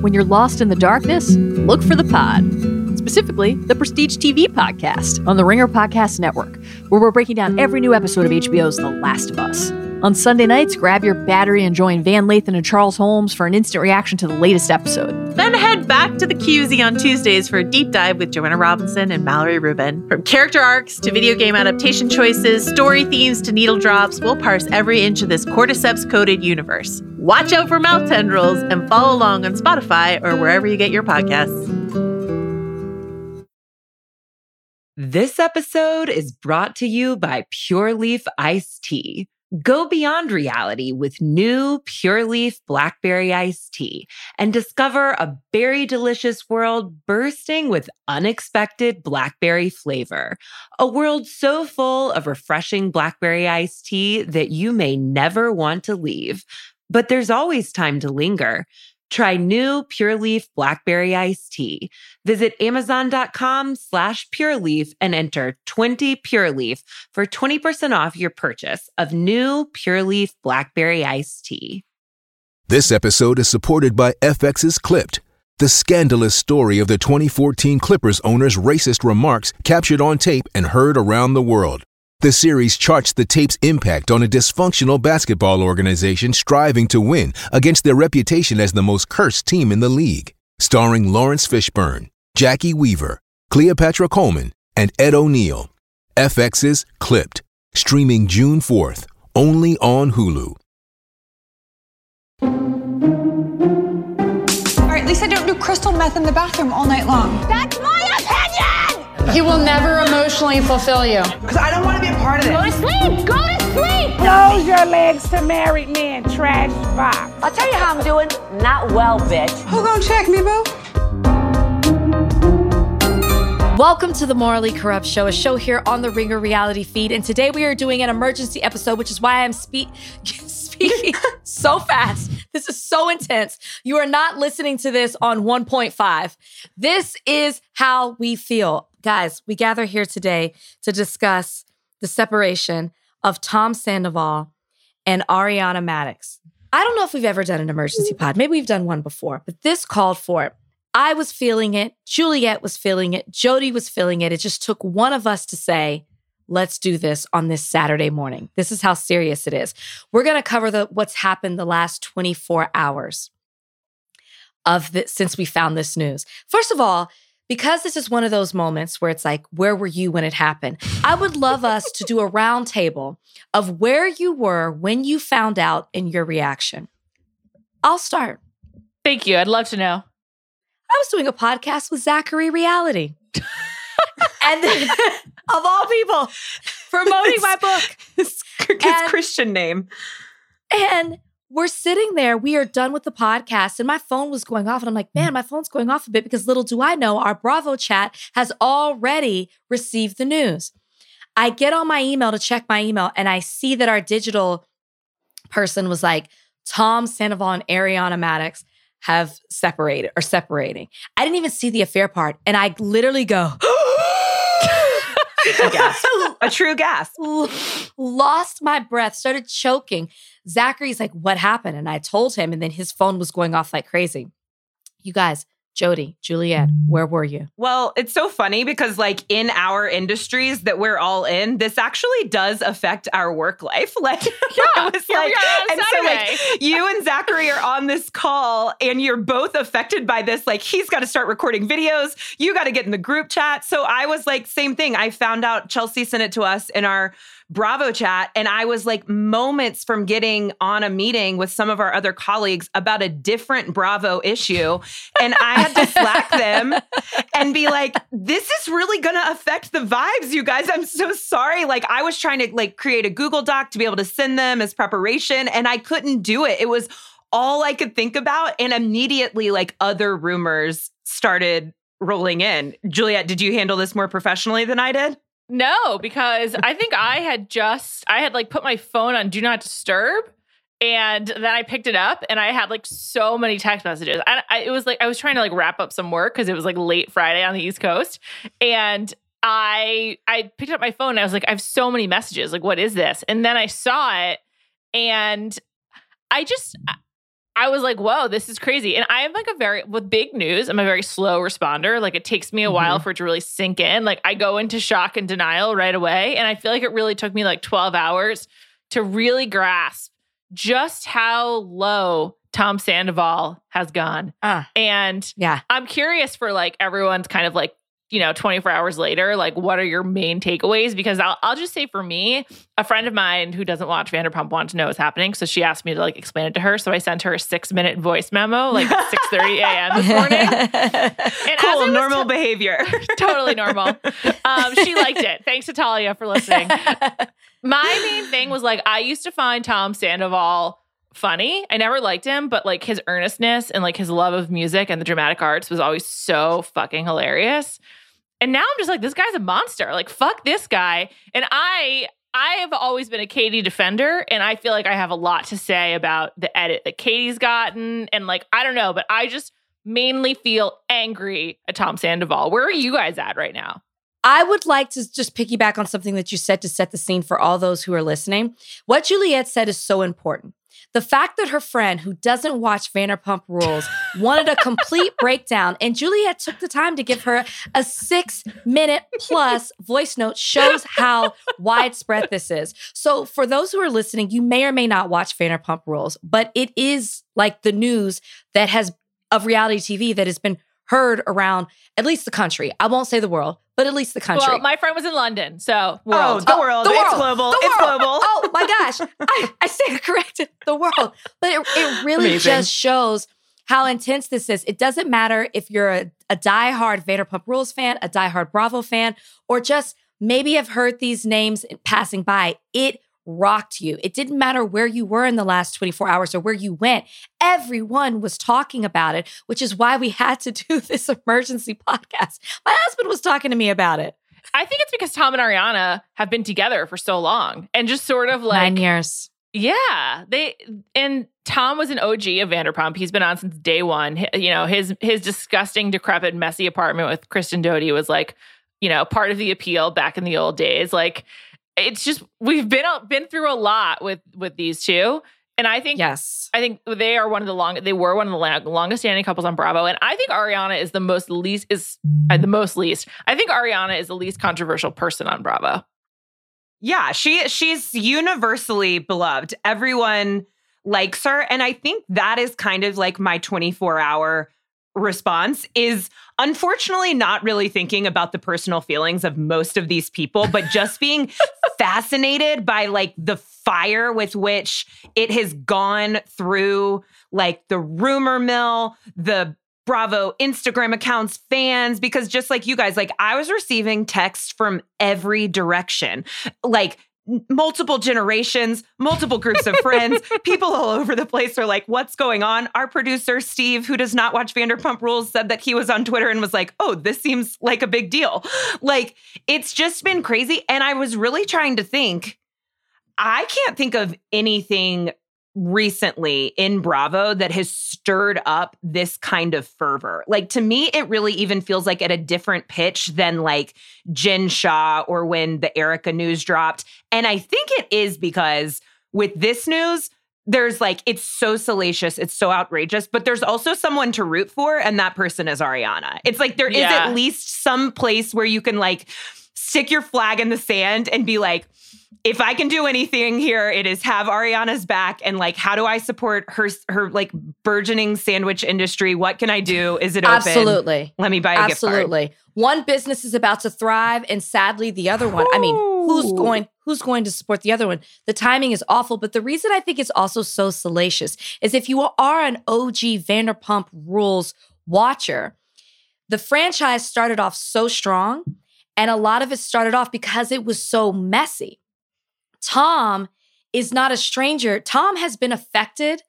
When you're lost in the darkness, look for the pod. Specifically, the Prestige TV podcast on the Ringer Podcast Network, where we're breaking down every new episode of HBO's The Last of Us. On Sunday nights, grab your battery and join Van Lathan and Charles Holmes for an instant reaction to the latest episode. Then head back to the QZ on Tuesdays for a deep dive with Joanna Robinson and Mallory Rubin. From character arcs to video game adaptation choices, story themes to needle drops, we'll parse every inch of this cordyceps coded universe. Watch out for mouth tendrils and follow along on Spotify or wherever you get your podcasts. This episode is brought to you by Pure Leaf Iced Tea. Go beyond reality with new Pure Leaf Blackberry Iced Tea and discover a berry delicious world bursting with unexpected blackberry flavor. A world so full of refreshing blackberry iced tea that you may never want to leave. But there's always time to linger. Try new Pure Leaf Blackberry Iced Tea. Visit Amazon.com slash Pure Leaf and enter 20 Pure Leaf for 20% off your purchase of new Pure Leaf Blackberry Iced Tea. This episode is supported by FX's Clipped, the scandalous story of the 2014 Clippers owner's racist remarks captured on tape and heard around the world. The series charts the tape's impact on a dysfunctional basketball organization striving to win against their reputation as the most cursed team in the league. Starring Laurence Fishburne, Jacki Weaver, Cleopatra Coleman, and Ed O'Neill. FX's Clipped, streaming June 4th, only on Hulu. All right, at least I don't do crystal meth in the bathroom all night long. That's my opinion! He will never emotionally fulfill you. Because I don't want to be a part of this. Go to this. sleep! Go to sleep! Close your legs to married men, trash box. I'll tell you how I'm doing. Not well, bitch. Who gonna check me, boo? Welcome to the Morally Corrupt Show, a show here on the Ringer reality feed. And today we are doing an emergency episode, which is why I'm spe- speaking so fast. This is so intense. You are not listening to this on 1.5. This is how we feel. Guys, we gather here today to discuss the separation of Tom Sandoval and Ariana Madix. I don't know if we've ever done an emergency pod. Maybe we've done one before, but this called for it. I was feeling it. Juliet was feeling it. Jodi was feeling it. It just took one of us to say, let's do this on this Saturday morning. This is how serious it is. We're going to cover the what's happened the last 24 hours of the, since we found this news. First of all, because this is one of those moments where it's like, where were you when it happened? I would love us to do a round table of where you were when you found out and your reaction. I'll start. Thank you. I'd love to know. I was doing a podcast with Zachary Reality. and of all people, promoting my book. His, his And- Christian name. And we're sitting there, we are done with the podcast, and my phone was going off. And I'm like, mm. man, my phone's going off a bit because little do I know, our Bravo chat has already received the news. I get on my email to check my email, and I see that our digital person was like, Tom Sandoval and Ariana Madix have separated or separating. I didn't even see the affair part. And I literally go, oh A gasp. a true gasp. lost my breath, started choking. Zachary's like, What happened? And I told him, and then his phone was going off like crazy. You guys, Jodi, Juliet, where were you? Well, it's so funny because, like, in our industries that we're all in, this actually does affect our work life. Like, Yeah, was like, and so, like, you and Zachary are on this call and you're both affected by this. Like, he's got to start recording videos. You got to get in the group chat. So I was like, same thing. I found out Chelsea sent it to us in our Bravo chat. And I was like moments from getting on a meeting with some of our other colleagues about a different Bravo issue. And I had to slack them and be like, this is really going to affect the vibes, you guys. I'm so sorry. Like, I was trying to like create a Google Doc to be able to send them as preparation, and I couldn't do it. It was all I could think about. And immediately, like, other rumors started rolling in. Juliet, did you handle this more professionally than I did? No, because I think I had just I had like put my phone on do not disturb and then I picked it up and I had like so many text messages. I, I it was like I was trying to like wrap up some work because it was like late Friday on the East Coast and I I picked up my phone and I was like I have so many messages like what is this? And then I saw it and I just I- was like, whoa, this is crazy. And I am like a very, with big news, I'm a very slow responder. Like it takes me a while Mm-hmm. for it to really sink in. Like I go into shock and denial right away. And I feel like it really took me like 12 hours to really grasp just how low Tom Sandoval has gone. Ah. And Yeah. I'm curious for like everyone's kind of like, you know, 24 hours later, like what are your main takeaways? Because I'll, I'll just say for me, a friend of mine who doesn't watch Vanderpump wanted to know what's happening. So she asked me to like explain it to her. So I sent her a six minute voice memo, like at 6 30 a.m. this morning. And Cool, normal behavior. totally normal. Um, she liked it. Thanks to Talia for listening. My main thing was like, I used to find Tom Sandoval funny. I never liked him, but like his earnestness and like his love of music and the dramatic arts was always so fucking hilarious. And now I'm just like, this guy's a monster. Like, fuck this guy. And I I have always been a Katie defender, and I feel like I have a lot to say about the edit that Katie's gotten. And like, I don't know, but I just mainly feel angry at Tom Sandoval. Where are you guys at right now? I would like to just piggyback on something that you said to set the scene for all those who are listening. What Juliet said is so important. The fact that her friend who doesn't watch Vanderpump Rules wanted a complete breakdown, and Juliet took the time to give her a six minute plus voice note shows how widespread this is. So, for those who are listening, you may or may not watch Vanderpump Rules, but it is like the news that has of reality TV that has been heard around at least the country. I won't say the world, but at least the country. Well, my friend was in London, so Oh, the oh, world. the world. It's global. The It's world. global. Oh my gosh. I, I stand corrected. The world. But it, it really Amazing. just shows how intense this is. It doesn't matter if you're a, a diehard Vanderpump Rules fan, a diehard Bravo fan, or just maybe have heard these names passing by. It rocked you. It didn't matter where you were in the last 24 hours or where you went. Everyone was talking about it, which is why we had to do this emergency podcast. My husband was talking to me about it. I think it's because Tom and Ariana have been together for so long and just sort of like Nine years. Yeah, they and Tom was an OG of Vanderpump. He's been on since day one. You know, his his disgusting, decrepit, messy apartment with Kristen Doute was like, you know, part of the appeal back in the old days. Like, it's just we've been been through a lot with with these two, and I think Yes. I think they are one of the long they were one of the longest standing couples on Bravo, and I think Ariana is the most least is uh, the most least. I think Ariana is the least controversial person on Bravo. Yeah, she she's universally beloved. Everyone likes her and I think that is kind of like my 24-hour response is unfortunately not really thinking about the personal feelings of most of these people but just being fascinated by like the fire with which it has gone through like the rumor mill, the Bravo Instagram accounts, fans, because just like you guys, like I was receiving texts from every direction, like multiple generations, multiple groups of friends, people all over the place are like, what's going on? Our producer, Steve, who does not watch Vanderpump Rules, said that he was on Twitter and was like, oh, this seems like a big deal. Like it's just been crazy. And I was really trying to think, I can't think of anything recently in Bravo that has stirred up this kind of fervor. Like to me, it really even feels like at a different pitch than like Jen Shah or when the Erika news dropped. And I think it is because with this news, there's like, it's so salacious, it's so outrageous, but there's also someone to root for, and that person is Ariana. It's like there is Yeah. at least some place where you can like stick your flag in the sand and be like, if I can do anything here, it is have Ariana's back and like, how do I support her her like burgeoning sandwich industry? What can I do? Is it open? Absolutely. Let me buy a gift card. Absolutely. One business is about to thrive and sadly the other one. I mean, who's going who's going to support the other one? The timing is awful, but the reason I think it's also so salacious is if you are an OG Vanderpump Rules watcher, the franchise started off so strong and a lot of it started off because it was so messy. Tom is not a stranger. Tom has been affected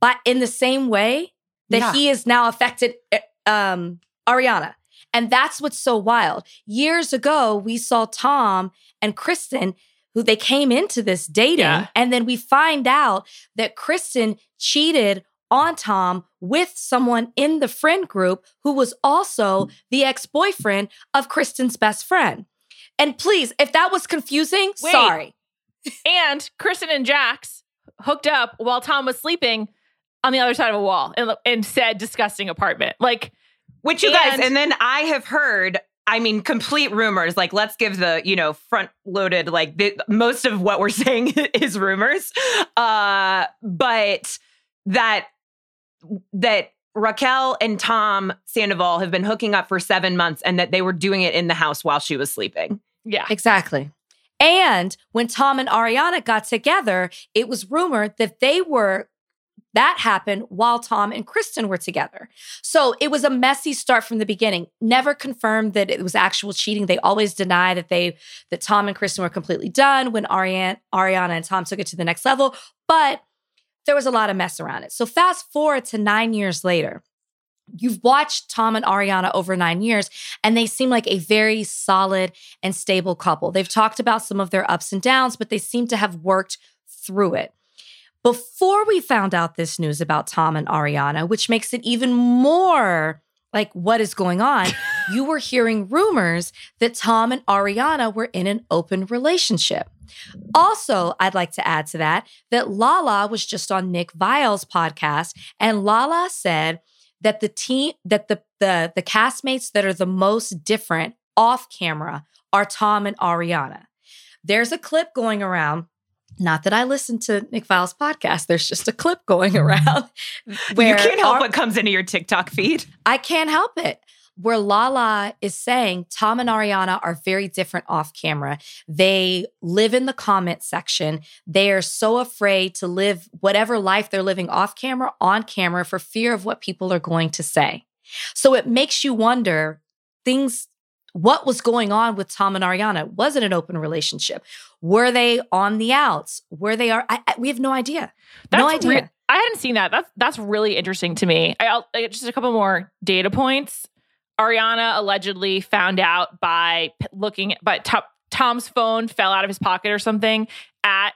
but in the same way that Yeah. he is now affected uh, um Ariana. And that's what's so wild. Years ago, we saw Tom and Kristen who they came into this dating Yeah. and then we find out that Kristen cheated on Tom with someone in the friend group who was also the ex-boyfriend of Kristen's best friend. And please, if that was confusing, Wait. sorry. And Kristen and Jax hooked up while Tom was sleeping on the other side of a wall in, in said disgusting apartment. Like, which you guys, and then I have heard I mean, complete rumors. Like, let's give the, you know, front loaded, like, the, most of what we're saying is rumors. Uh, but that, that Raquel and Tom Sandoval have been hooking up for seven months and that they were doing it in the house while she was sleeping. Yeah. Exactly. And when Tom and Ariana got together, it was rumored that they were that happened while Tom and Kristen were together. So it was a messy start from the beginning. Never confirmed that it was actual cheating. They always deny that they that Tom and Kristen were completely done when Ariana, and Tom took it to the next level. But there was a lot of mess around it. So fast forward to nine years later. You've watched Tom and Ariana over nine years, and they seem like a very solid and stable couple. They've talked about some of their ups and downs, but they seem to have worked through it. Before we found out this news about Tom and Ariana, which makes it even more like what is going on, you were hearing rumors that Tom and Ariana were in an open relationship. Also, I'd like to add to that that Lala was just on Nick Viall's podcast, and Lala said that the team that the the the castmates that are the most different off camera are Tom and Ariana. There's a clip going around. Not that I listen to Nick Viall's podcast. There's just a clip going around where you can't help Ar- what comes into your TikTok feed. I can't help it where Lala is saying Tom and Ariana are very different off camera. They live in the comment section. They are so afraid to live whatever life they're living off camera, on camera, for fear of what people are going to say. So it makes you wonder things. What was going on with Tom and Ariana? Was it an open relationship? Were they on the outs? Were they are? I, I, we have no idea. That's no idea. Re- I hadn't seen that. That's that's really interesting to me. I, will just a couple more data points. Ariana allegedly found out by looking, at, but Tom's phone fell out of his pocket or something at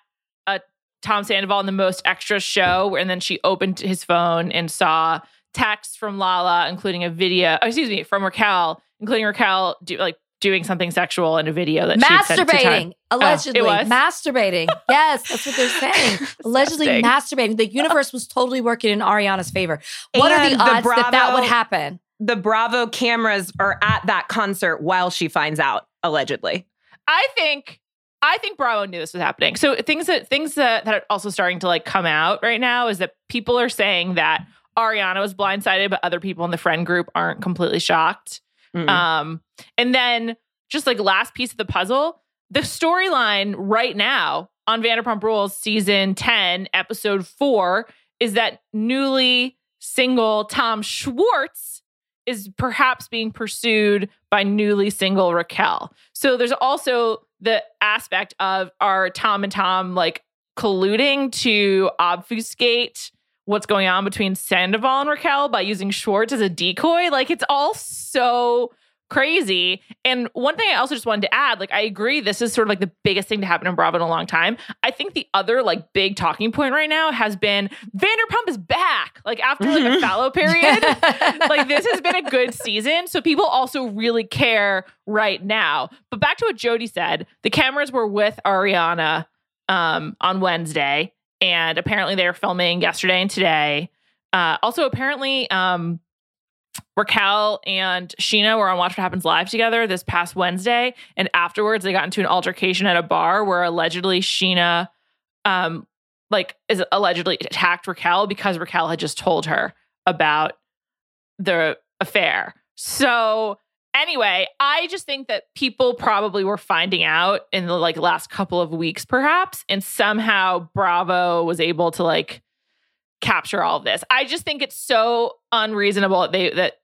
a Tom Sandoval in the Most Extra show, and then she opened his phone and saw texts from Lala, including a video. Oh, excuse me, from Raquel, including Raquel do, like doing something sexual in a video that masturbating oh, allegedly. oh, masturbating. Yes that's what they're saying. Allegedly masturbating. The universe was totally working in ariana's favor. What and are the odds the that that would happen the Bravo cameras are at that concert while she finds out, allegedly. I think I think Bravo knew this was happening. So things that things that, that are also starting to like come out right now is that people are saying that Ariana was blindsided, but other people in the friend group aren't completely shocked. Mm-mm. Um, and then just like last piece of the puzzle, the storyline right now on Vanderpump Rules season 10, episode four, is that newly single Tom Schwartz is perhaps being pursued by newly single Raquel. So there's also the aspect of our Tom and Tom like colluding to obfuscate what's going on between Sandoval and Raquel by using Schwartz as a decoy. Like it's all so crazy. And one thing I also just wanted to add, like I agree, this is sort of like the biggest thing to happen in Bravo in a long time. I think the other like big talking point right now has been Vanderpump is back. Like after like a mm-hmm. fallow period, like this has been a good season. So people also really care right now. But back to what Jody said, the cameras were with Ariana um, on Wednesday, and apparently they were filming yesterday and today. Uh, also, apparently, um, Raquel and Scheana were on Watch What Happens Live together this past Wednesday. And afterwards, they got into an altercation at a bar where allegedly Scheana, um, like, is allegedly attacked Raquel because Raquel had just told her about the affair. So, anyway, I just think that people probably were finding out in the like last couple of weeks, perhaps, and somehow Bravo was able to like capture all of this. I just think it's so unreasonable that they that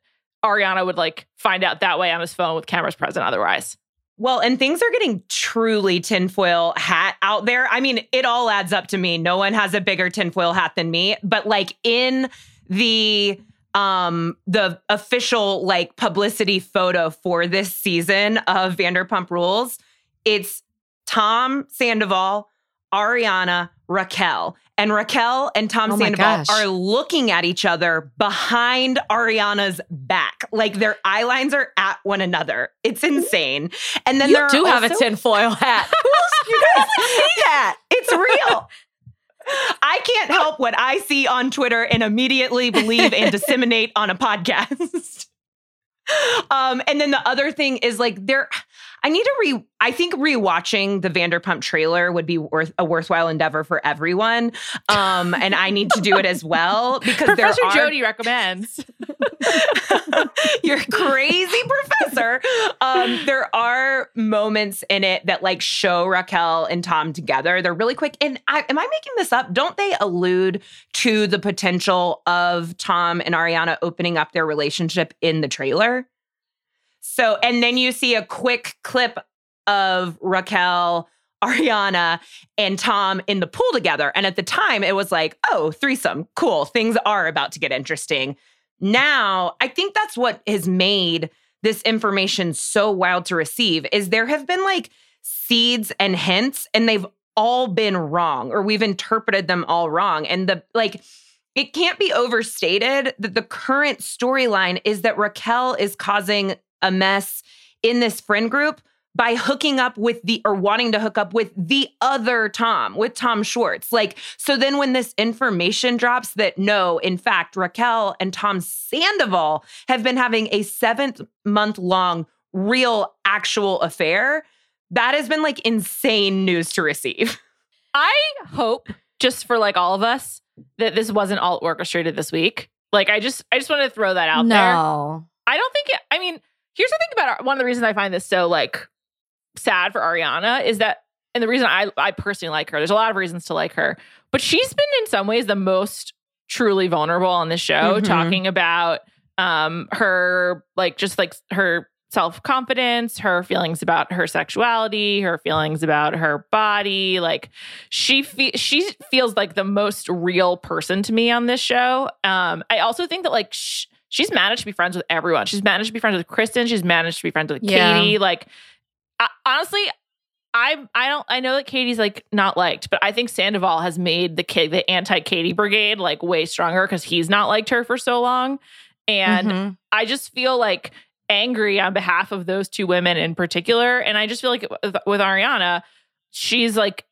Ariana would like find out that way on his phone with cameras present otherwise. Well, and things are getting truly tinfoil hat out there. I mean, it all adds up to me. No one has a bigger tinfoil hat than me, but like in the um the official like publicity photo for this season of Vanderpump Rules, it's Tom Sandoval, Ariana, Raquel. And Raquel and Tom oh Sandoval are looking at each other behind Ariana's back. Like their eye lines are at one another. It's insane. And then they're- you do have also- a tinfoil hat. you guys see that? It's real. I can't help what I see on Twitter and immediately believe and disseminate on a podcast. um, and then the other thing is like there I need to re I think rewatching the Vanderpump trailer would be worth a worthwhile endeavor for everyone. Um, and I need to do it as well because Professor there are, Jodi recommends. You're crazy, professor. Um, there are moments in it that like show Raquel and Tom together. They're really quick. And I, am I making this up? Don't they allude to the potential of Tom and Ariana opening up their relationship in the trailer? So, and then you see a quick clip of Raquel, Ariana, and Tom in the pool together. And at the time, it was like, oh, threesome, cool. Things are about to get interesting. Now, I think that's what has made this information so wild to receive is there have been like seeds and hints and they've all been wrong or we've interpreted them all wrong and the like it can't be overstated that the current storyline is that Raquel is causing a mess in this friend group by hooking up with the or wanting to hook up with the other Tom, with Tom Schwartz. Like, so then when this information drops that no, in fact, Raquel and Tom Sandoval have been having a seventh month long real actual affair, that has been like insane news to receive. I hope just for like all of us that this wasn't all orchestrated this week. Like I just I just want to throw that out no. there. I don't think it, I mean, here's the thing about one of the reasons I find this so like sad for Ariana is that, and the reason I I personally like her, there's a lot of reasons to like her, but she's been in some ways the most truly vulnerable on this show, Mhm. talking about um her like just like her self confidence, her feelings about her sexuality, her feelings about her body. Like she fe- she feels like the most real person to me on this show. Um, I also think that like sh- she's managed to be friends with everyone. She's managed to be friends with Kristen. She's managed to be friends with Yeah. Katie. Like I, honestly. I I don't I know that Katie's like not liked, but I think Sandoval has made the kid the anti Katie brigade like way stronger because he's not liked her for so long, and Mhm. I just feel like angry on behalf of those two women in particular. And I just feel like with, with Ariana, she's like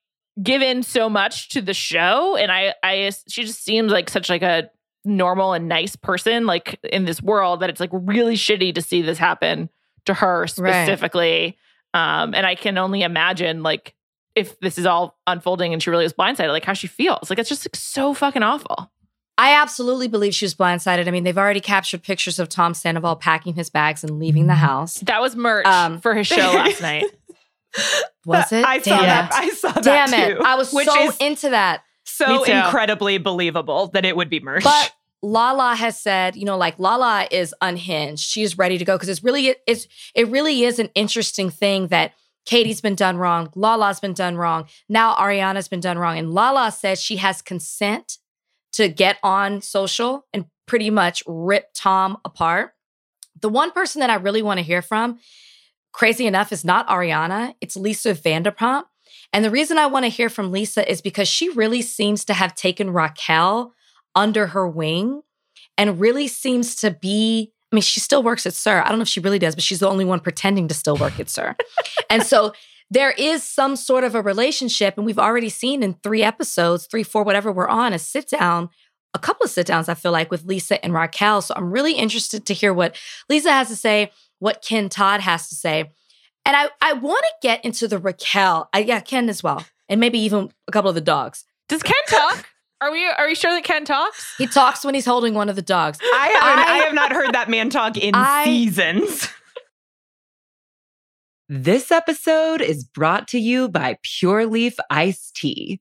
given so much to the show. And I, I, she just seems like such like a normal and nice person, like in this world that it's like really shitty to see this happen to her specifically. Um, and I can only imagine like if this is all unfolding and she really is blindsided, like how she feels. Like it's just like so fucking awful. I absolutely believe she was blindsided. I mean, they've already captured pictures of Tom Sandoval packing his bags and leaving the house. That was merch Um, for his show last night. Was it? I saw Damn that. it. I saw that Damn it. I was which so is into that. so Me incredibly believable that it would be merch. But Lala has said, you know, like Lala is unhinged. She's ready to go because it's really it's it really is an interesting thing that Katie's been done wrong, Lala's been done wrong, now Ariana's been done wrong, and Lala says she has consent to get on social and pretty much rip Tom apart. The one person that I really want to hear from, crazy enough, is not Ariana. It's Lisa Vanderpump. And the reason I want to hear from Lisa is because she really seems to have taken Raquel under her wing and really seems to be. I mean, she still works at SUR. I don't know if she really does, but she's the only one pretending to still work at SUR. and so there is some sort of a relationship. And we've already seen in three episodes, three, four, whatever we're on, a sit down, a couple of sit downs, I feel like, with Lisa and Raquel. So I'm really interested to hear what Lisa has to say, what Ken Todd has to say. And I, I want to get into the Raquel. I, yeah, Ken as well. And maybe even a couple of the dogs. Does Ken talk? Are we are we sure that Ken talks? He talks when he's holding one of the dogs. I haven't, I, I- have not heard that man talk in I- seasons. This episode is brought to you by Pure Leaf Iced Tea.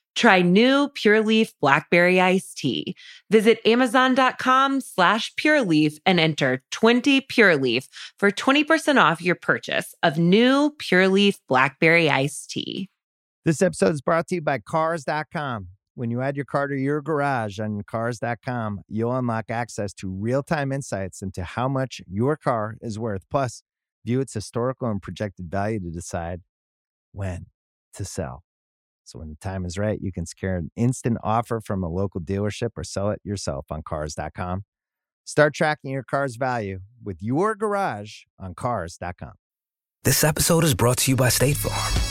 Try new Pure Leaf Blackberry Iced Tea. Visit Amazon.com slash Pure Leaf and enter 20 Pure Leaf for 20% off your purchase of new Pure Leaf Blackberry Iced Tea. This episode is brought to you by Cars.com. When you add your car to your garage on Cars.com, you'll unlock access to real time insights into how much your car is worth. Plus, view its historical and projected value to decide when to sell. So when the time is right, you can secure an instant offer from a local dealership or sell it yourself on cars.com. Start tracking your car's value with your garage on cars.com. This episode is brought to you by State Farm.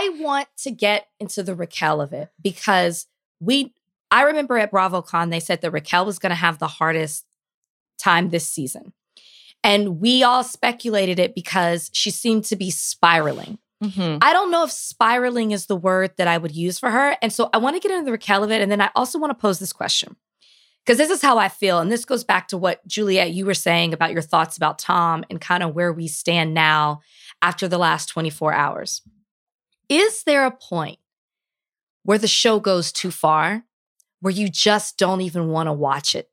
I want to get into the Raquel of it because we, I remember at BravoCon, they said that Raquel was going to have the hardest time this season. And we all speculated it because she seemed to be spiraling. Mm-hmm. I don't know if spiraling is the word that I would use for her. And so I want to get into the Raquel of it. And then I also want to pose this question because this is how I feel. And this goes back to what Juliet, you were saying about your thoughts about Tom and kind of where we stand now after the last 24 hours. Is there a point where the show goes too far, where you just don't even want to watch it?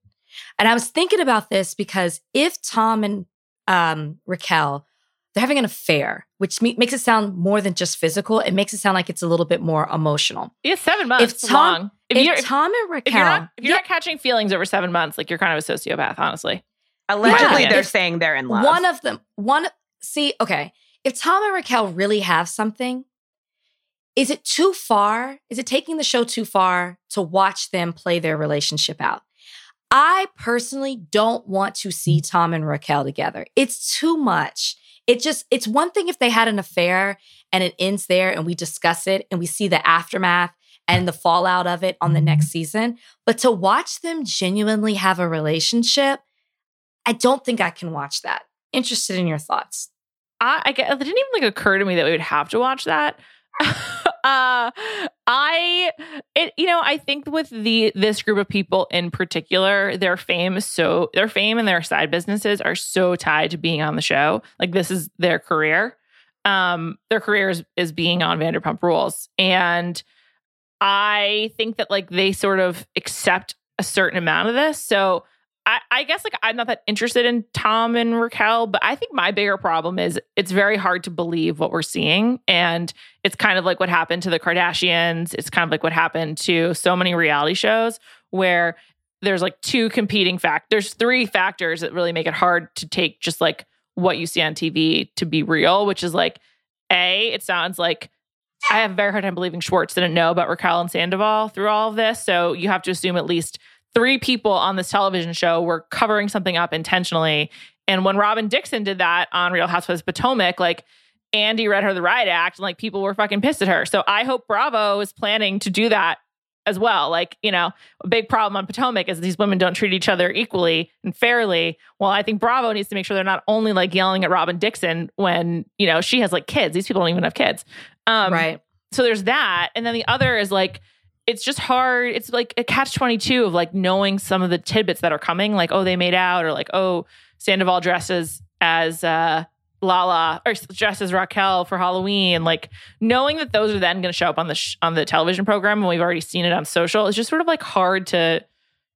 And I was thinking about this because if Tom and um, Raquel, they're having an affair, which me- makes it sound more than just physical. It makes it sound like it's a little bit more emotional. Yeah, seven months. If If Tom- long. If, you're Tom and Raquel, if you're not if you're Yeah. not catching feelings over seven months, like you're kind of a sociopath, honestly. Allegedly, Yeah. they're If saying they're in love. One of them, one, see, okay. If Tom and Raquel really have something, is it too far? Is it taking the show too far to watch them play their relationship out? I personally don't want to see mm. Tom and Raquel together. It's too much. It just, it's one thing if they had an affair and it ends there and we discuss it and we see the aftermath and the fallout of it on the mm-hmm. next season. But to watch them genuinely have a relationship, I don't think I can watch that. Interested in your thoughts. I, I get, it didn't even like occur to me that we would have to watch that. uh, I, it, you know, I think with the this group of people in particular, their fame so their fame and their side businesses are so tied to being on the show. Like this is their career. Um, their career is, is being on Vanderpump Rules, and I think that like they sort of accept a certain amount of this. So I, I guess like I'm not that interested in Tom and Raquel, but I think my bigger problem is it's very hard to believe what we're seeing. And it's kind of like what happened to the Kardashians. It's kind of like what happened to so many reality shows where there's like two competing fact there's three factors that really make it hard to take just like what you see on TV to be real, which is like A, it sounds like I have a very hard time believing Schwartz didn't know about Raquel and Sandoval through all of this. So you have to assume at least three people on this television show were covering something up intentionally. And when Robin Dixon did that on Real Housewives of Potomac, like Andy read her the riot act and like people were fucking pissed at her. So I hope Bravo is planning to do that as well. Like, you know, a big problem on Potomac is these women don't treat each other equally and fairly. Well, I think Bravo needs to make sure they're not only like yelling at Robin Dixon when, you know, she has like kids. These people don't even have kids. Um, right. So there's that. And then the other is like, it's just hard. It's like a catch 22 of like knowing some of the tidbits that are coming, like, oh, they made out, or like, oh, Sandoval dresses as uh, Lala or dresses Raquel for Halloween. Like knowing that those are then going to show up on the sh- on the television program and we've already seen it on social is just sort of like hard to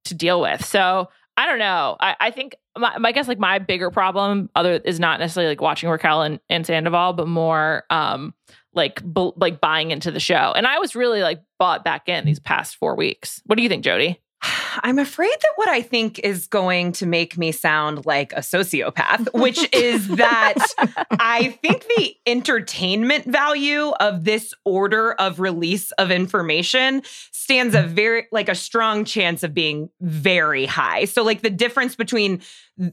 to deal with. So I don't know. I, I think my, my guess like my bigger problem other is not necessarily like watching Raquel and, and Sandoval, but more um like bu- like buying into the show. And I was really like bought back in these past four weeks. What do you think, Jodi? I'm afraid that what I think is going to make me sound like a sociopath, which is that I think the entertainment value of this order of release of information stands a very, like a strong chance of being very high. So, like the difference between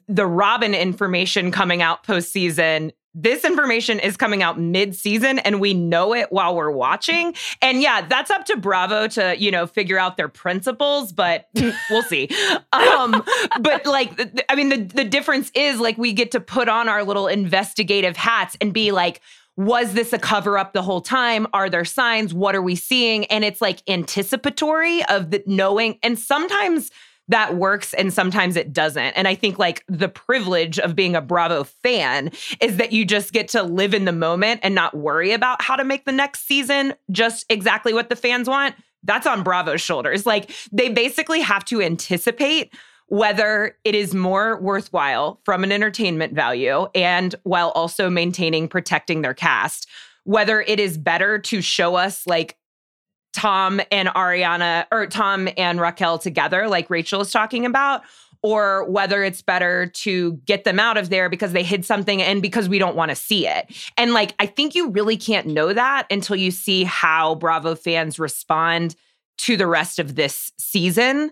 the Robin information coming out postseason this information is coming out mid-season and we know it while we're watching. And yeah that's up to bravo to you know figure out their principles but we'll see. Um but like i mean the the difference is like we get to put on our little investigative hats and be like was this a cover up the whole time? Are there signs? What are we seeing? And it's like anticipatory of the knowing. And sometimes that works and sometimes it doesn't. And I think like the privilege of being a Bravo fan is that you just get to live in the moment and not worry about how to make the next season just exactly what the fans want that's on Bravo's shoulders. Like they basically have to anticipate whether it is more worthwhile from an entertainment value and while also maintaining protecting their cast, whether it is better to show us like Tom and Ariana or Tom and Raquel together, like Rachel is talking about, or whether it's better to get them out of there because they hid something and because we don't want to see it. And like, I think you really can't know that until you see how Bravo fans respond to the rest of this season,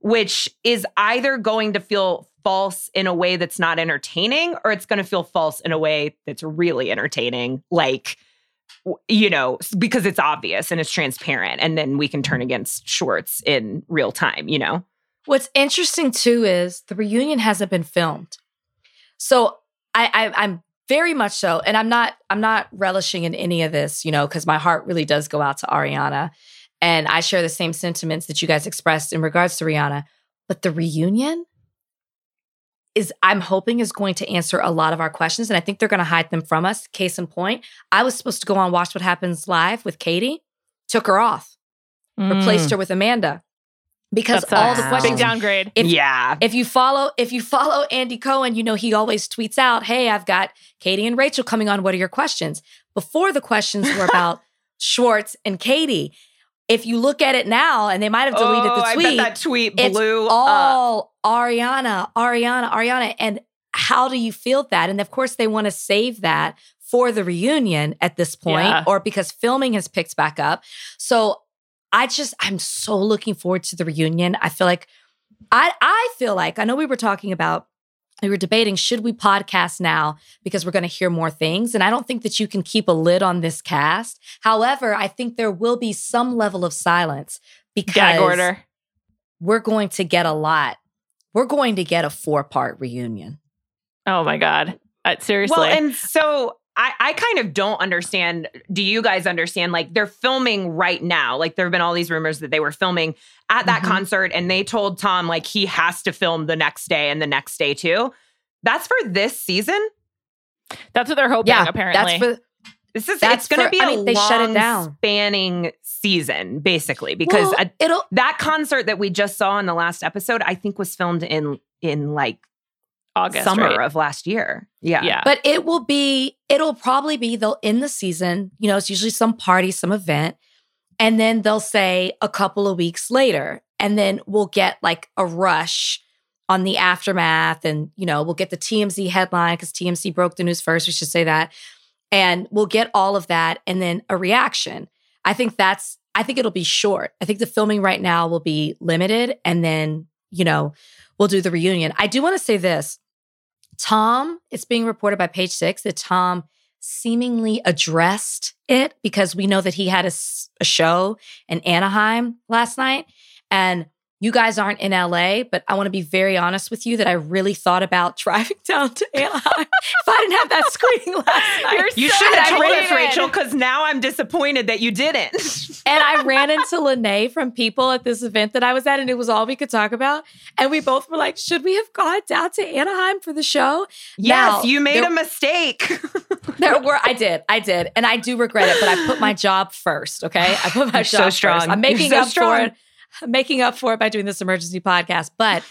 which is either going to feel false in a way that's not entertaining or it's going to feel false in a way that's really entertaining. Like, you know, because it's obvious and it's transparent. And then we can turn against Schwartz in real time, you know? What's interesting too is the reunion hasn't been filmed. So I, I I'm very much so, and I'm not I'm not relishing in any of this, you know, because my heart really does go out to Ariana. And I share the same sentiments that you guys expressed in regards to Ariana. But the reunion is, I'm hoping, is going to answer a lot of our questions. And I think they're going to hide them from us. Case in point, I was supposed to go on Watch What Happens Live with Katie, took her off, mm. replaced her with Amanda because all the questions big downgrade. If, yeah. If you follow if you follow Andy Cohen, you know he always tweets out, "Hey, I've got Katie and Rachel coming on. What are your questions?" Before the questions were about Schwartz and Katie. If you look at it now, and they might have deleted oh, the tweet, Oh, I bet that tweet blew all up. Ariana, Ariana, Ariana. And how do you feel that? And of course, they want to save that for the reunion at this point, Yeah. or because filming has picked back up. So I just, I'm so looking forward to the reunion. I feel like, I, I feel like, I know we were talking about, we were debating, should we podcast now because we're going to hear more things? And I don't think that you can keep a lid on this cast. However, I think there will be some level of silence because Gag order. we're going to get a lot. We're going to get a four part reunion. Oh my god. Uh, seriously. Well, and so I, I kind of don't understand. Do you guys understand? Like they're filming right now. Like there have been all these rumors that they were filming at that Mhm. concert, and they told Tom like he has to film the next day and the next day too. That's for this season. That's what they're hoping, yeah, apparently. That's for This is That's it's going to for- be I a mean, they long shut it down. spanning season, basically, because Well, a- it'll that concert that we just saw in the last episode, I think, was filmed in in like August. summer right? of last year. Yeah, Yeah. But it will be, it'll probably be they'll in the season, you know, it's usually some party, some event. And then they'll say a couple of weeks later. And then we'll get like a rush on the aftermath. And, you know, we'll get the TMZ headline because TMZ broke the news first. We should say that. And we'll get all of that and then a reaction. I think that's, I think it'll be short. I think the filming right now will be limited. And then, you know, we'll do the reunion. I do want to say this. Tom, it's being reported by page six that Tom seemingly addressed it because we know that he had a show in Anaheim last night. And you guys aren't in LA, but I want to be very honest with you that I really thought about driving down to Anaheim if I didn't have that screening last night. You're You so should have told us. Rachel, because now I'm disappointed that you didn't. and I ran into Lene from people at this event that I was at, and it was all we could talk about. And we both were like, should we have gone down to Anaheim for the show? yes, Now, you made there- a mistake. There were, I did, I did, and I do regret it. But I put my job first. Okay, I put my You're job so first. strong. I'm making You're so up strong. for it. Making up for it by doing this emergency podcast. But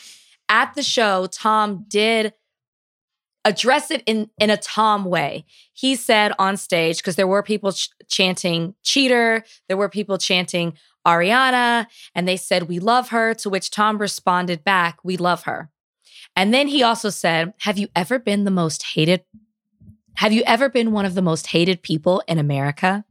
at the show, Tom did address it in in a Tom way. He said on stage because there were people ch- chanting "cheater," there were people chanting Ariana, and they said "we love her." To which Tom responded back, "We love her." And then he also said, "Have you ever been the most hated have you ever been one of the most hated people in America?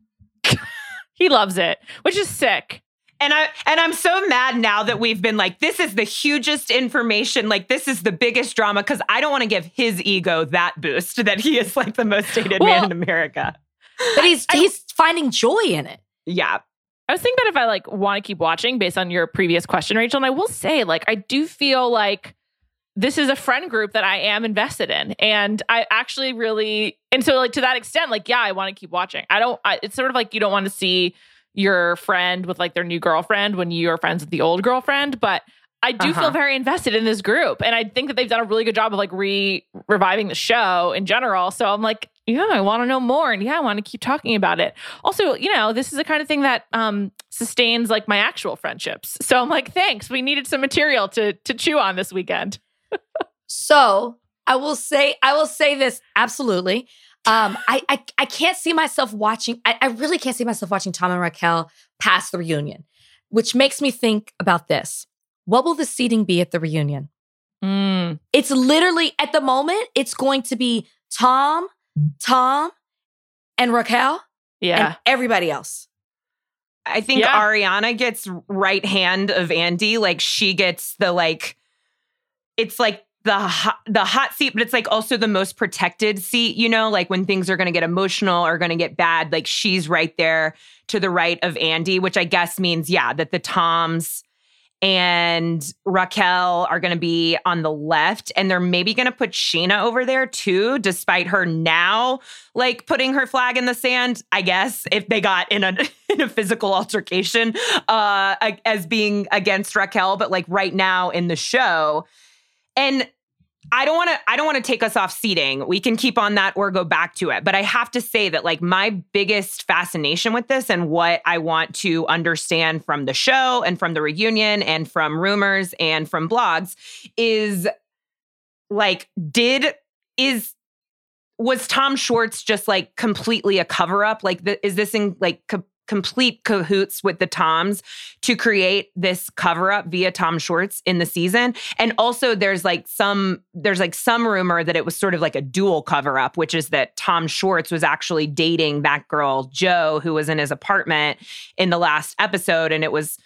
he loves it, which is sick. And I and I'm so mad now that we've been like, this is the hugest information, like this is the biggest drama, because I don't want to give his ego that boost that he is like the most hated Well- man in America. But he's he's finding joy in it. Yeah. I was thinking about if I like want to keep watching based on your previous question, Rachel. And I will say, like, I do feel like this is a friend group that I am invested in. And I actually really, and so like to that extent, like, yeah, I want to keep watching. I don't, I, it's sort of like you don't want to see your friend with like their new girlfriend when you're friends with the old girlfriend. But I do Uh-huh. feel very invested in this group. And I think that they've done a really good job of like re reviving the show in general. So I'm like, Yeah, I want to know more. And yeah, I want to keep talking about it. Also, you know, this is the kind of thing that um, sustains like my actual friendships. So I'm like, thanks. We needed some material to to chew on this weekend. so I will say, I will say this absolutely. Um, I, I I can't see myself watching. I, I really can't see myself watching Tom and Raquel past the reunion, which makes me think about this. What will the seating be at the reunion? Mm. It's literally at the moment, it's going to be Tom, Tom, and Raquel, Yeah. and everybody else. I think Yeah. Ariana gets right hand of Andy. Like she gets the like, it's like the hot, the hot seat, but it's like also the most protected seat. You know, like when things are going to get emotional or going to get bad, like she's right there to the right of Andy, which I guess means yeah that the Toms and Raquel are going to be on the left, and they're maybe going to put Scheana over there too, despite her now like putting her flag in the sand. I guess if they got in a in a physical altercation uh, as being against Raquel, but like right now in the show, and I don't want to I don't want to take us off seating. We can keep on that or go back to it. But I have to say that like my biggest fascination with this and what I want to understand from the show and from the reunion and from rumors and from blogs is like did is was Tom Schwartz just like completely a cover up? Like the, is this in like complete cahoots with the Toms to create this cover up via Tom Schwartz in the season. And also there's like some there's like some rumor that it was sort of like a dual cover up, which is that Tom Schwartz was actually dating that girl Joe who was in his apartment in the last episode and it was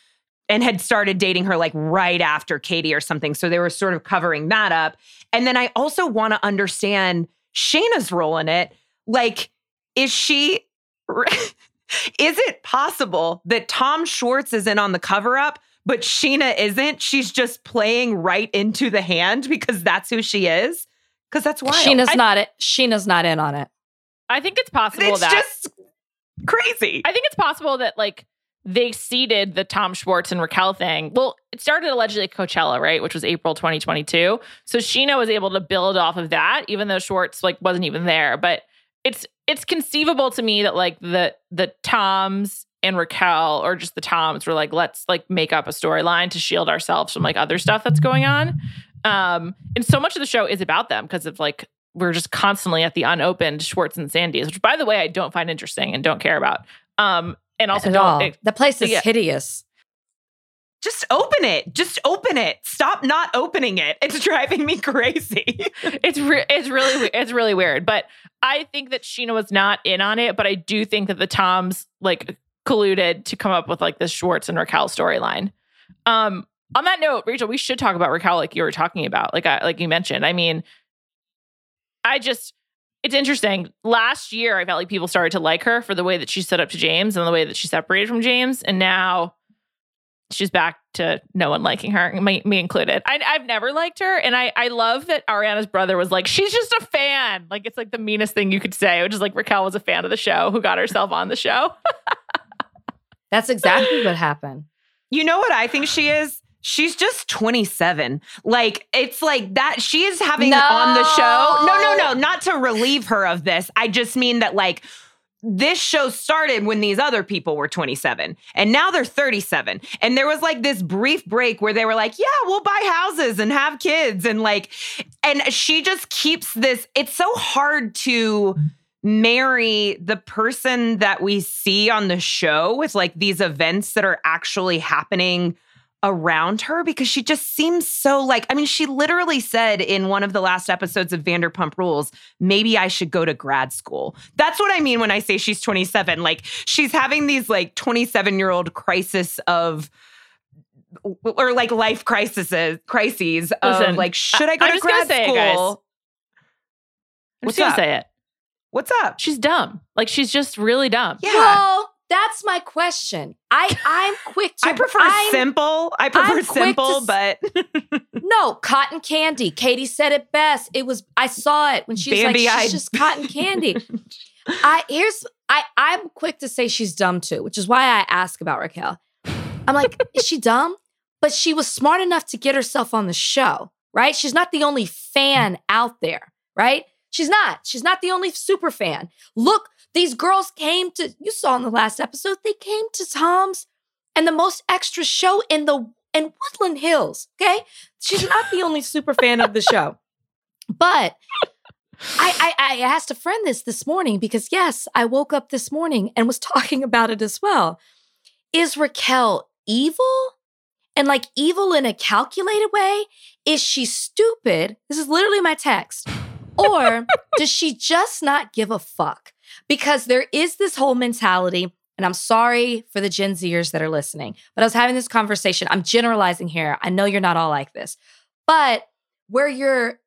and had started dating her like right after Katie or something. So they were sort of covering that up. And then I also want to understand Scheana's role in it. Like, is she is it possible that Tom Schwartz is in on the cover up, but Scheana isn't? She's just playing right into the hand because that's who she is? Because that's why Scheana's not it. Scheana's not in on it. I think it's possible It's that just crazy. I think it's possible that like they seeded the Tom Schwartz and Raquel thing. Well, it started allegedly at Coachella, right, which was April 2022. So Scheana was able to build off of that, even though Schwartz like wasn't even there. But it's it's conceivable to me that like the the Toms and Raquel or just the Toms were like, let's like make up a storyline to shield ourselves from like other stuff that's going on. Um, and so much of the show is about them because of like we're just constantly at the unopened Schwartz and Sandy's, which by the way I don't find interesting and don't care about. Um, and also At don't it- the place is yeah. hideous. Just open it. Just open it. Stop not opening it. It's driving me crazy. it's re- it's really it's really weird. But I think that Scheana was not in on it, but I do think that the Toms like colluded to come up with like this Schwartz and Raquel storyline. Um, on that note, Rachel, we should talk about Raquel like you were talking about, like I, like you mentioned. I mean, I just it's interesting. Last year, I felt like people started to like her for the way that she stood up to James and the way that she separated from James, and now she's back to no one liking her, me, me included. I, I've never liked her, and I I love that Ariana's brother was like, she's just a fan. Like it's like the meanest thing you could say, which is like Raquel was a fan of the show who got herself on the show. That's exactly what happened. You know what I think she is? She's just 27. Like, it's like that. She is having on the show. No, no, no, not to relieve her of this. I just mean that, like, this show started when these other people were 27 and now they're 37. And there was like this brief break where they were like, yeah, we'll buy houses and have kids. And like, and she just keeps this. It's so hard to marry the person that we see on the show with like these events that are actually happening around her because she just seems so like I mean she literally said in one of the last episodes of Vanderpump Rules maybe I should go to grad school. That's what I mean when I say she's 27 like she's having these like 27-year-old crisis of or like life crises crises of Listen, like should I go I'm to just grad say it, school? I'm What's just gonna say it. What's up? She's dumb. Like she's just really dumb. Yeah. Well, that's my question. I I'm quick to I prefer I'm- simple. I prefer I'm to simple, but No, cotton candy. Katie said it best. It was I saw it when she's like Bambi-eyed. she's just cotton candy. I here's I I'm quick to say she's dumb too, which is why I ask about Raquel. I'm like, is she dumb? But she was smart enough to get herself on the show, right? She's not the only fan out there, right? She's not. She's not the only super fan. Look, these girls came to, you saw in the last episode, they came to Tom's and the most extra show in the in Woodland Hills. Okay. She's not the only super fan of the show. But I, I, I asked a friend this this morning because yes, I woke up this morning and was talking about it as well. Is Raquel evil? And like evil in a calculated way? Is she stupid? This is literally my text. Or does she just not give a fuck? Because there is this whole mentality, and I'm sorry for the Gen Zers that are listening, but I was having this conversation. I'm generalizing here. I know you're not all like this, but where you're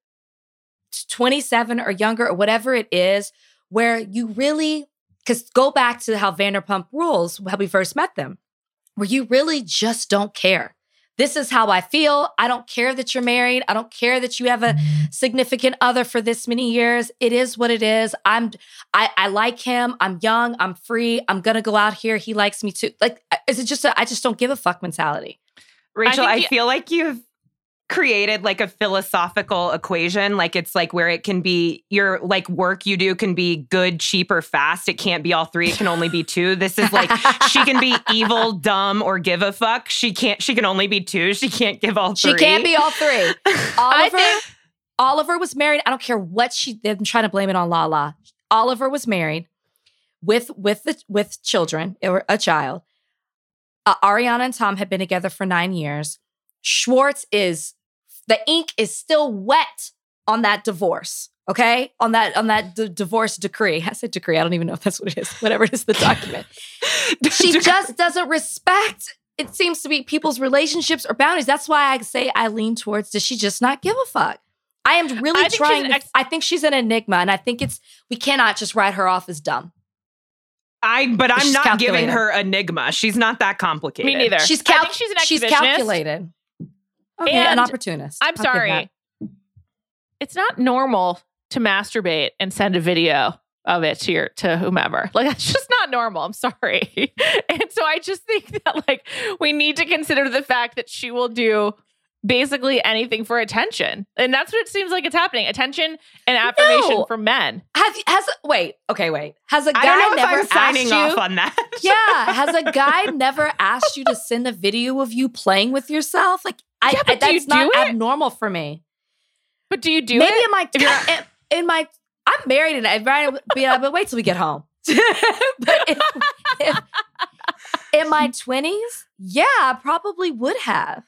27 or younger or whatever it is, where you really, because go back to how Vanderpump rules, how we first met them, where you really just don't care. This is how I feel. I don't care that you're married. I don't care that you have a significant other for this many years. It is what it is. I'm I, I like him. I'm young. I'm free. I'm gonna go out here. He likes me too. Like, uh, is it just a I just don't give a fuck mentality? Rachel, I, I feel like you've created like a philosophical equation like it's like where it can be your like work you do can be good cheap or fast it can't be all three it can only be two this is like she can be evil dumb or give a fuck she can't she can only be two she can't give all three She can't be all three. Oliver Oliver was married. I don't care what she they've been trying to blame it on Lala. Oliver was married with with the with children or a child. Uh, Ariana and Tom had been together for nine years. Schwartz is the ink is still wet on that divorce. Okay, on that on that d- divorce decree. I said decree. I don't even know if that's what it is. Whatever it is, the document. she just doesn't respect. It seems to be people's relationships or boundaries. That's why I say I lean towards. Does she just not give a fuck? I am really I trying. an to- ex- I think she's an enigma, and I think it's we cannot just write her off as dumb. i but i'm She's not giving her enigma she's not that complicated Me neither. She's I cal- think she's an she's exhibitionist. calculated. Okay, an opportunist. I'm I'll sorry. It's not normal to masturbate and send a video of it to your to whomever. Like that's just not normal. I'm sorry. and so I just think that like we need to consider the fact that she will do basically anything for attention. And that's what it seems like it's happening. Attention and affirmation No. from men. Have you- has wait? Okay, wait. Has a guy i don't know if never i'm signing you? off on that yeah, has a guy never asked you to send a video of you playing with yourself? Like, I, Yeah, I but do you that's not abnormal for me. But do you do it? Maybe it? in my in, in my I'm married and I'd rather be like, but wait till we get home. but if, if, in my twenties, yeah, I probably would have.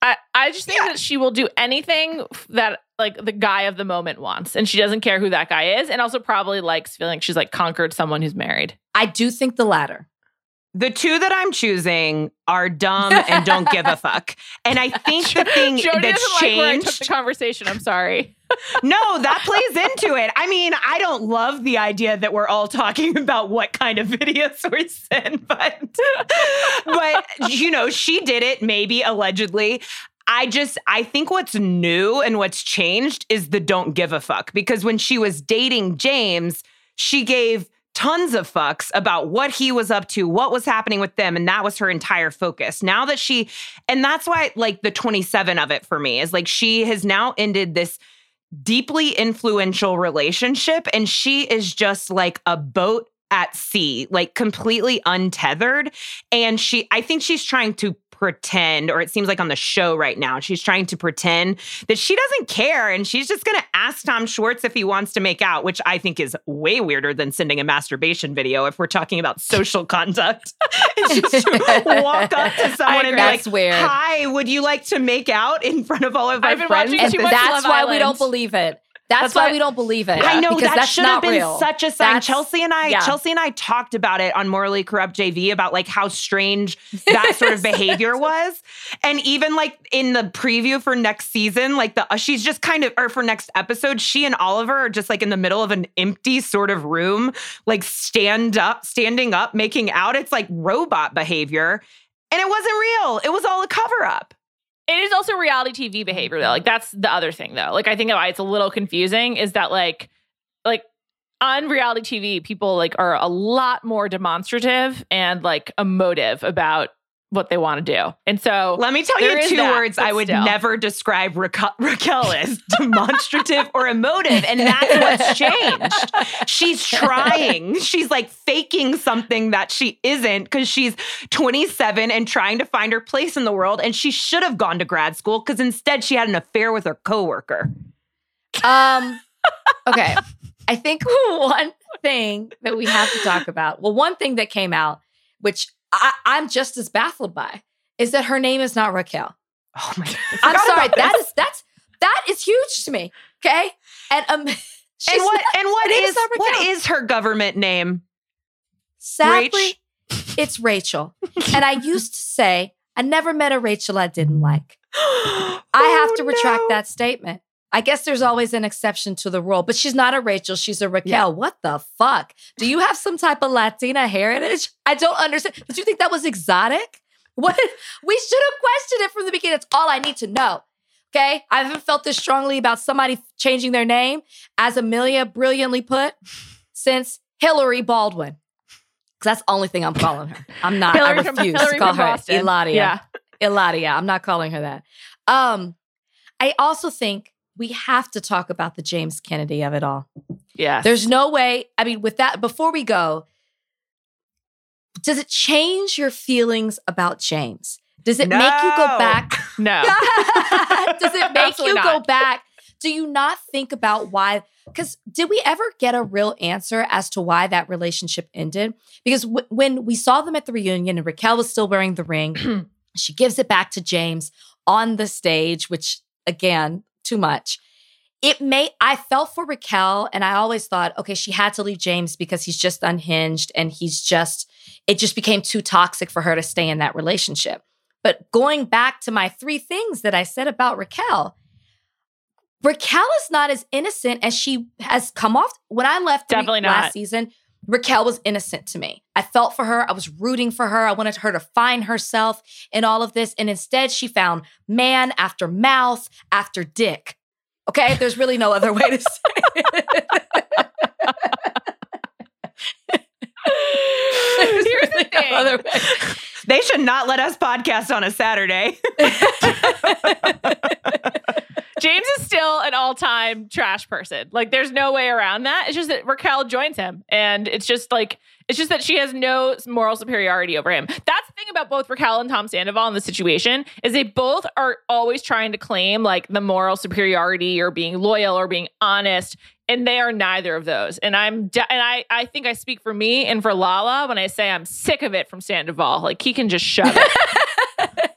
I, I just think that she will do anything that like the guy of the moment wants and she doesn't care who that guy is and also probably likes feeling she's like conquered someone who's married I do think the latter. The two that i'm choosing are dumb and don't give a fuck and i think the thing Jodi that's doesn't like where I took changed the conversation i'm sorry No, that plays into it. I mean, I don't love the idea that we're all talking about what kind of videos we send, but but you know, she did it maybe allegedly. I just I think what's new and what's changed is the don't give a fuck because when she was dating James, she gave tons of fucks about what he was up to, what was happening with them, and that was her entire focus. Now that she and that's why like the 27 of it for me is like she has now ended this deeply influential relationship and she is just like a boat at sea like completely untethered and she i think she's trying to pretend or it seems like on the show right now she's trying to pretend that she doesn't care and she's just going to ask Tom Schwartz if he wants to make out which I think is way weirder than sending a masturbation video if we're talking about social conduct it's just to walk up to someone and be like weird. hi would you like to make out in front of all of our I've been friends watching at too much That's Love why we don't believe it. That's, That's why, why- we don't believe it. I know because that should have been real. such a sign. That's- Chelsea and I, yeah. Chelsea and I talked about it on Morally Corrupt JV about like how strange that sort of behavior was, and even like in the preview for next season, like the uh, she's just kind of or for next episode, she and Oliver are just like in the middle of an empty sort of room, like stand up, standing up, making out. It's like robot behavior, and it wasn't real. It was all a cover up. It is also reality TV behavior though. Like that's the other thing though. Like I think why it's a little confusing is that like like on reality TV, people like are a lot more demonstrative and like emotive about what they want to do. And so let me tell you two that, words I would still. never describe Ra- Raquel as demonstrative or emotive. And that's what's changed. She's trying. She's like faking something that she isn't because she's 27 and trying to find her place in the world. And she should have gone to grad school because instead she had an affair with her coworker. Um, okay. I think one thing that we have to talk about, well, one thing that came out, which I, am just as baffled by, is that her name is not Raquel. Oh my! God. I'm sorry. That is that's that is huge to me. Okay, and um, and what not, and what is what is her government name? Sadly, Rach? it's Rachel. and I used to say I never met a Rachel I didn't like. I have to oh, retract no. that statement. I guess there's always an exception to the rule, but she's not a Rachel. She's a Raquel. Yeah. What the fuck? Do you have some type of Latina heritage? I don't understand. Did you think that was exotic? What? We should have questioned it from the beginning. That's all I need to know. Okay. I haven't felt this strongly about somebody changing their name, as Amelia brilliantly put, since Hillary Baldwin. Because that's the only thing I'm calling her. I'm not. Hillary I refuse from, to call her Boston. Hilaria. Yeah. Hilaria. I'm not calling her that. Um, I also think we have to talk about the James Kennedy of it all. Yeah. There's no way. I mean, with that, before we go, does it change your feelings about James? Does it no. make you go back? No. does it make you not. go back? Do you not think about why? Because did we ever get a real answer as to why that relationship ended? Because w- when we saw them at the reunion and Raquel was still wearing the ring, she gives it back to James on the stage, which again, too much. It may, I felt for Raquel and I always thought, okay, she had to leave James because he's just unhinged and he's just, it just became too toxic for her to stay in that relationship. But going back to my three things that I said about Raquel, Raquel is not as innocent as she has come off. When I left Definitely not last not. season, Raquel was innocent to me. I felt for her. I was rooting for her. I wanted her to find herself in all of this. And instead, she found man after mouth after dick. Okay? There's really no other way to say it. Here's the thing. No they should not let us podcast on a Saturday. James is still an all-time trash person. Like there's no way around that. It's just that Raquel joins him and it's just like it's just that she has no moral superiority over him. That's the thing about both Raquel and Tom Sandoval in the situation is they both are always trying to claim like the moral superiority or being loyal or being honest and they are neither of those. And I'm de- and I I think I speak for me and for Lala when I say I'm sick of it from Sandoval. Like he can just shut it.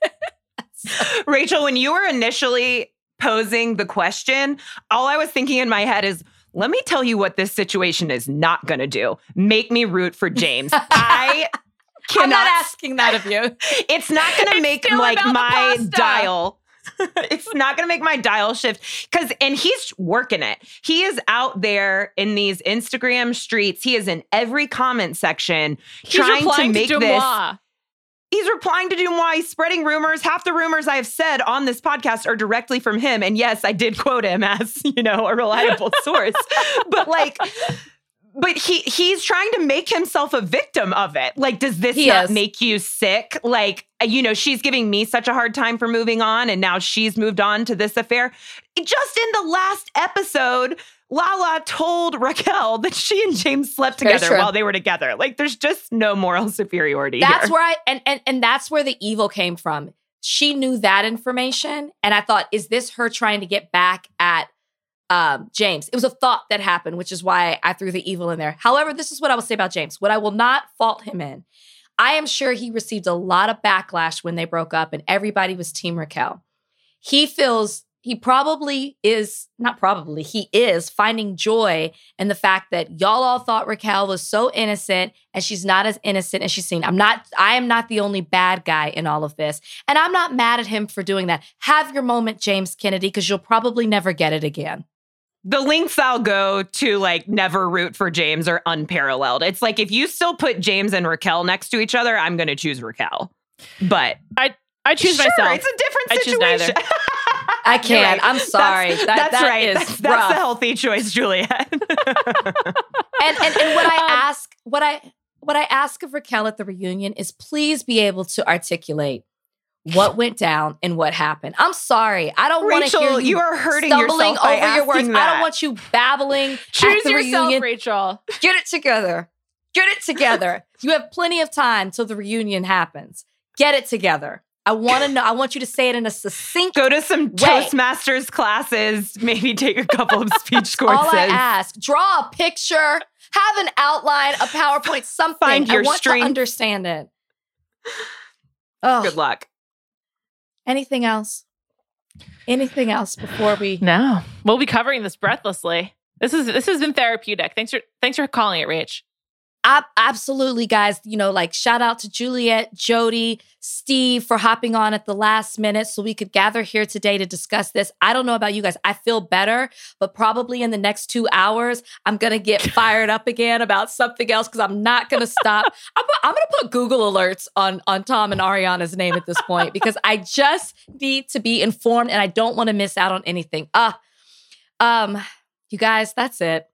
Rachel, when you were initially posing the question, all I was thinking in my head is, let me tell you what this situation is not going to do. Make me root for James. I cannot. I'm not asking that of you. It's not going to make like my dial. it's not going to make my dial shift because, and he's working it. He is out there in these Instagram streets. He is in every comment section he's trying to make to this. He's replying to Deuxmoi. He's spreading rumors. Half the rumors I have said on this podcast are directly from him. And yes, I did quote him as, you know, a reliable source. but like, but he he's trying to make himself a victim of it. Like, does this he not is. make you sick? Like, you know, she's giving me such a hard time for moving on, and now she's moved on to this affair. Just in the last episode, Lala told Raquel that she and James slept together while they were together. Like there's just no moral superiority. That's here. where I and, and and that's where the evil came from. She knew that information. And I thought, is this her trying to get back at um, James? It was a thought that happened, which is why I threw the evil in there. However, this is what I will say about James. What I will not fault him in. I am sure he received a lot of backlash when they broke up and everybody was Team Raquel. He feels he probably is not probably he is finding joy in the fact that y'all all thought Raquel was so innocent and she's not as innocent as she's seen. I'm not I am not the only bad guy in all of this. And I'm not mad at him for doing that. Have your moment James Kennedy because you'll probably never get it again. The links I'll go to like never root for James are unparalleled. It's like if you still put James and Raquel next to each other, I'm going to choose Raquel. But I I choose sure, myself. It's a different situation. I can't. Right. I'm sorry. That's, that, that's that right. That's, that's, the healthy choice, Juliet. and, and and what I um, ask, what I what I ask of Raquel at the reunion is please be able to articulate what went down and what happened. I'm sorry. I don't want to hear you, you are hurting stumbling yourself by over your words. asking I don't want you babbling Choose at the yourself, reunion. Rachel. Get it together. Get it together. you have plenty of time till the reunion happens. Get it together. I want to know. I want you to say it in a succinct. Go to some Way. Toastmasters classes, maybe take a couple of speech courses. All I ask: draw a picture, have an outline, a PowerPoint, something. Find your I want strength. to understand it. Oh, Good luck. anything else? Anything else before we? No, we'll be covering this breathlessly. This is this has been therapeutic. Thanks for thanks for calling it, Rach. Ab- absolutely, guys. You know, like shout out to Juliet, Jodi, Steve for hopping on at the last minute so we could gather here today to discuss this. I don't know about you guys. I feel better, but probably in the next two hours, I'm going to get fired up again about something else because I'm not going to stop. I'm, I'm going to put Google alerts on, on Tom and Ariana's name at this point because I just need to be informed and I don't want to miss out on anything. Uh, um, you guys, that's it.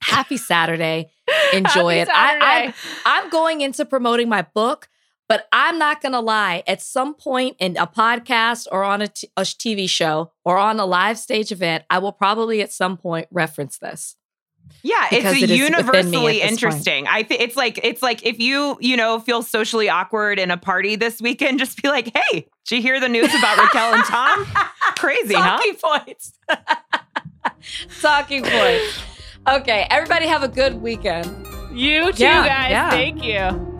Happy Saturday. Enjoy it. I, Saturday. I, I'm going into promoting my book, but I'm not going to lie. At some point in a podcast or on a, t- a TV show or on a live stage event, I will probably at some point reference this. Yeah, Because it's it universally this point. interesting. I think it's like it's like if you you know feel socially awkward in a party this weekend, just be like, "Hey, did you hear the news about Raquel and Tom? Crazy, huh?" Talking points. Talking points. Okay, everybody have a good weekend. You too, Yeah, guys. yeah. Thank you.